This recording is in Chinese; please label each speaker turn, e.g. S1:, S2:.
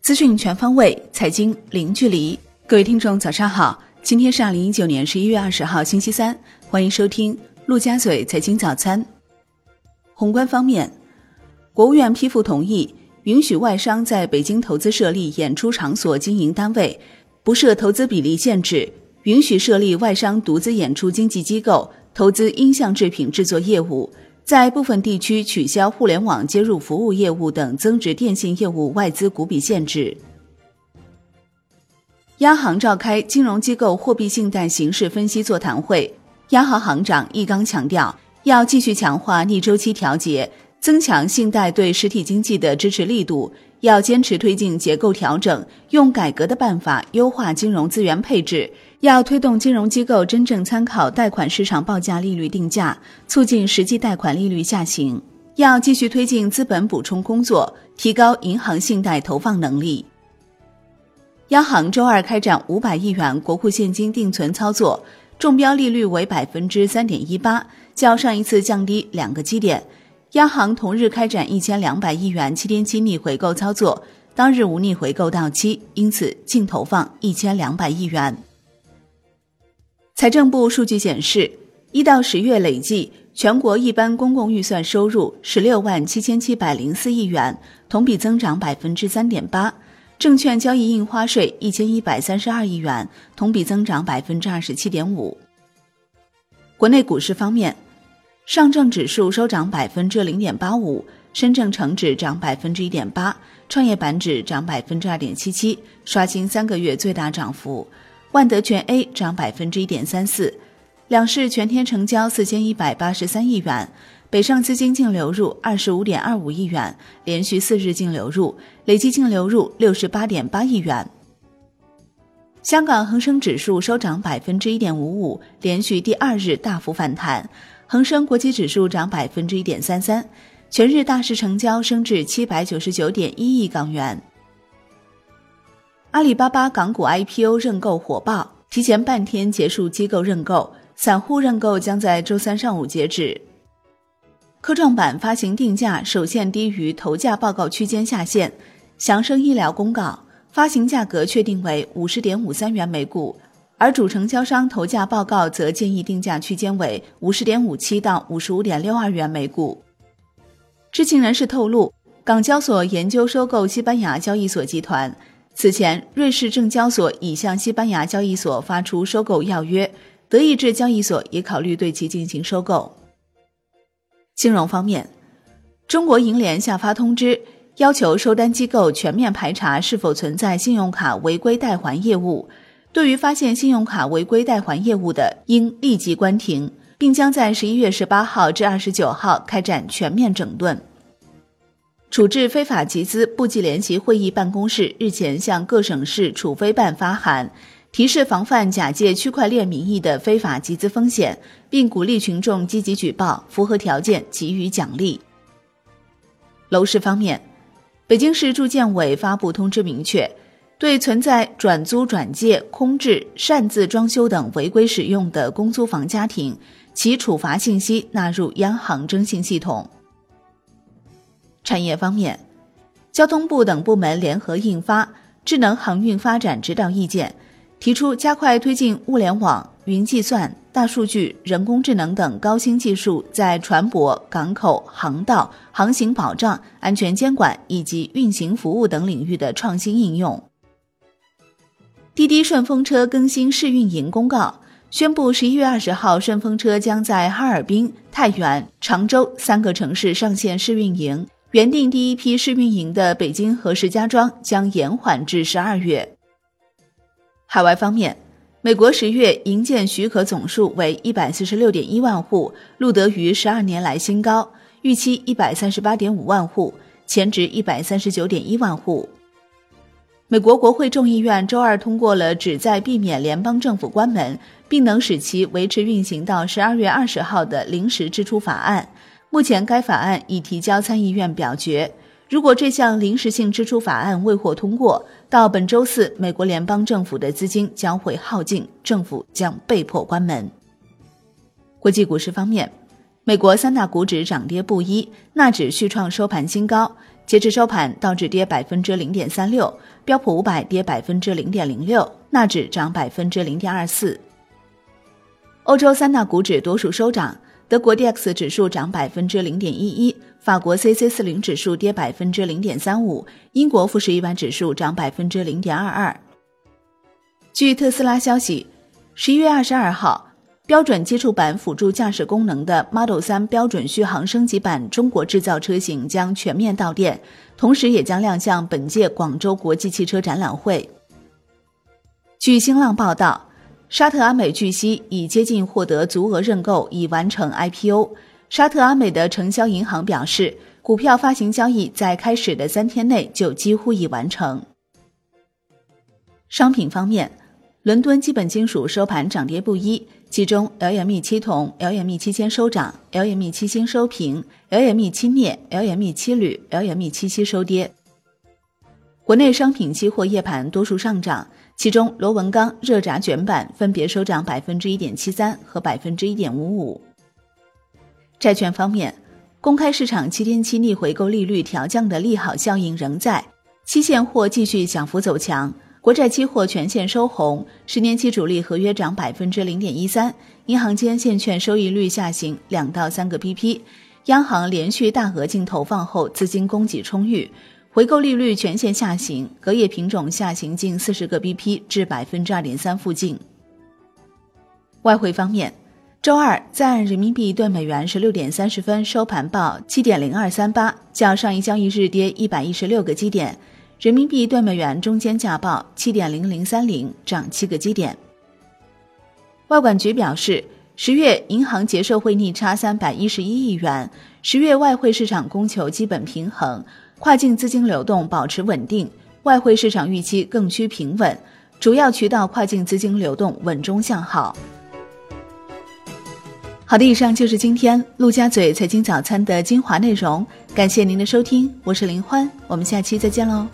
S1: 资讯全方位，财经零距离。各位听众，早上好！今天是二零一九年十一月二十号，星期三。欢迎收听陆家嘴财经早餐。宏观方面，国务院批复同意，允许外商在北京投资设立演出场所经营单位，不设投资比例限制，允许设立外商独资演出经纪机构，投资音像制品制作业务。在部分地区取消互联网接入服务业务等增值电信业务外资股比限制。央行召开金融机构货币信贷形势分析座谈会，央行行长易纲强调，要继续强化逆周期调节，增强信贷对实体经济的支持力度，要坚持推进结构调整，用改革的办法优化金融资源配置。要推动金融机构真正参考贷款市场报价利率定价，促进实际贷款利率下行。要继续推进资本补充工作，提高银行信贷投放能力。央行周二开展五百亿元国库现金定存操作，中标利率为百分之三点一八，较上一次降低两个基点。央行同日开展一千两百亿元七天期逆回购操作，当日无逆回购到期，因此净投放一千两百亿元。财政部数据显示，一到十月累计全国一般公共预算收入十六万七千七百零四亿元，同比增长百分之三点八；证券交易印花税一千一百三十二亿元，同比增长百分之二十七点五。国内股市方面，上证指数收涨百分之零点八五，深证成指涨百分之一点八，创业板指涨百分之二点七七，刷新三个月最大涨幅。万德全 A 涨百分之一点三四，两市全天成交四千一百八十三亿元，北上资金净流入二十五点二五亿元，连续四日净流入，累计净流入六十八点八亿元。香港恒生指数收涨百分之一点五五，连续第二日大幅反弹，恒生国际指数涨百分之一点三三，全日大市成交升至七百九十九点一亿港元。阿里巴巴港股 IPO 认购火爆，提前半天结束机构认购，散户认购将在周三上午截止。科创板发行定价首现低于投价报告区间下限，祥生医疗公告发行价格确定为五十点五三元每股，而主承销商投价报告则建议定价区间为五十点五七到五十五点六二元每股。知情人士透露，港交所研究收购西班牙交易所集团。此前，瑞士证交所已向西班牙交易所发出收购要约，德意志交易所也考虑对其进行收购。金融方面，中国银联下发通知，要求收单机构全面排查是否存在信用卡违规代还业务，对于发现信用卡违规代还业务的，应立即关停，并将在十一月十八号至二十九号开展全面整顿。处置非法集资部际联席会议办公室日前向各省市处非办发函，提示防范假借区块链名义的非法集资风险，并鼓励群众积极举报，符合条件给予奖励。楼市方面，北京市住建委发布通知，明确对存在转租、转借、空置、擅自装修等违规使用的公租房家庭，其处罚信息纳入央行征信系统。产业方面，交通部等部门联合印发《智能航运发展指导意见》，提出加快推进物联网、云计算、大数据、人工智能等高新技术在船舶、港口、航道、航行保障、安全监管以及运行服务等领域的创新应用。滴滴顺风车更新试运营公告，宣布十一月二十号，顺风车将在哈尔滨、太原、常州三个城市上线试运营。原定第一批试运营的北京和石家庄将延缓至十二月。海外方面，美国十月营建许可总数为一百四十六点一万户，录得逾十二年来新高，预期一百三十八点五万户，前值一百三十九点一万户。美国国会众议院周二通过了旨在避免联邦政府关门，并能使其维持运行到十二月二十号的临时支出法案。目前，该法案已提交参议院表决。如果这项临时性支出法案未获通过，到本周四，美国联邦政府的资金将会耗尽，政府将被迫关门。国际股市方面，美国三大股指涨跌不一，纳指续创收盘新高，截至收盘，道指跌百分之零点三六，标普五百跌百分之零点零六，纳指涨百分之零点二四。欧洲三大股指多数收涨，德国 D X 指数涨百分之零点一一，法国 C C 四零指数跌百分之零点三五，英国富时一百指数涨百分之零点二二。据特斯拉消息，十一月二十二号。标准接触版辅助驾驶功能的 Model 3标准续航升级版中国制造车型将全面到店，同时也将亮相本届广州国际汽车展览会。据新浪报道，沙特阿美据悉已接近获得足额认购，已完成 IPO。沙特阿美的承销银行表示，股票发行交易在开始的三天内就几乎已完成。商品方面。伦敦基本金属收盘涨跌不一，其中 LME 七铜、LME 七铅收涨，LME 七锌收平，LME 七镍、LME 七铝、LME 七锡收跌。国内商品期货夜盘多数上涨，其中螺纹钢、热轧卷板分别收涨百分之一点七三和百分之一点五五。债券方面，公开市场七天期逆回购利率调降的利好效应仍在，期现货继续小幅走强。国债期货全线收红，十年期主力合约涨百分之零点一三，银行间现券收益率下行两到三个 BP，央行连续大额净投放后资金供给充裕，回购利率全线下行，隔夜品种下行近四十个 BP 至百分之二点三附近。外汇方面，周二在岸人民币兑美元十六点三十分收盘报七点零二三八，较上一交易日跌一百一十六个基点。人民币兑美元中间价报七点零零三零，涨七个基点。外管局表示，十月银行结售汇逆差三百一十一亿元，十月外汇市场供求基本平衡，跨境资金流动保持稳定，外汇市场预期更趋平稳，主要渠道跨境资金流动稳中向好。好的，以上就是今天陆家嘴财经早餐的精华内容，感谢您的收听，我是林欢，我们下期再见喽。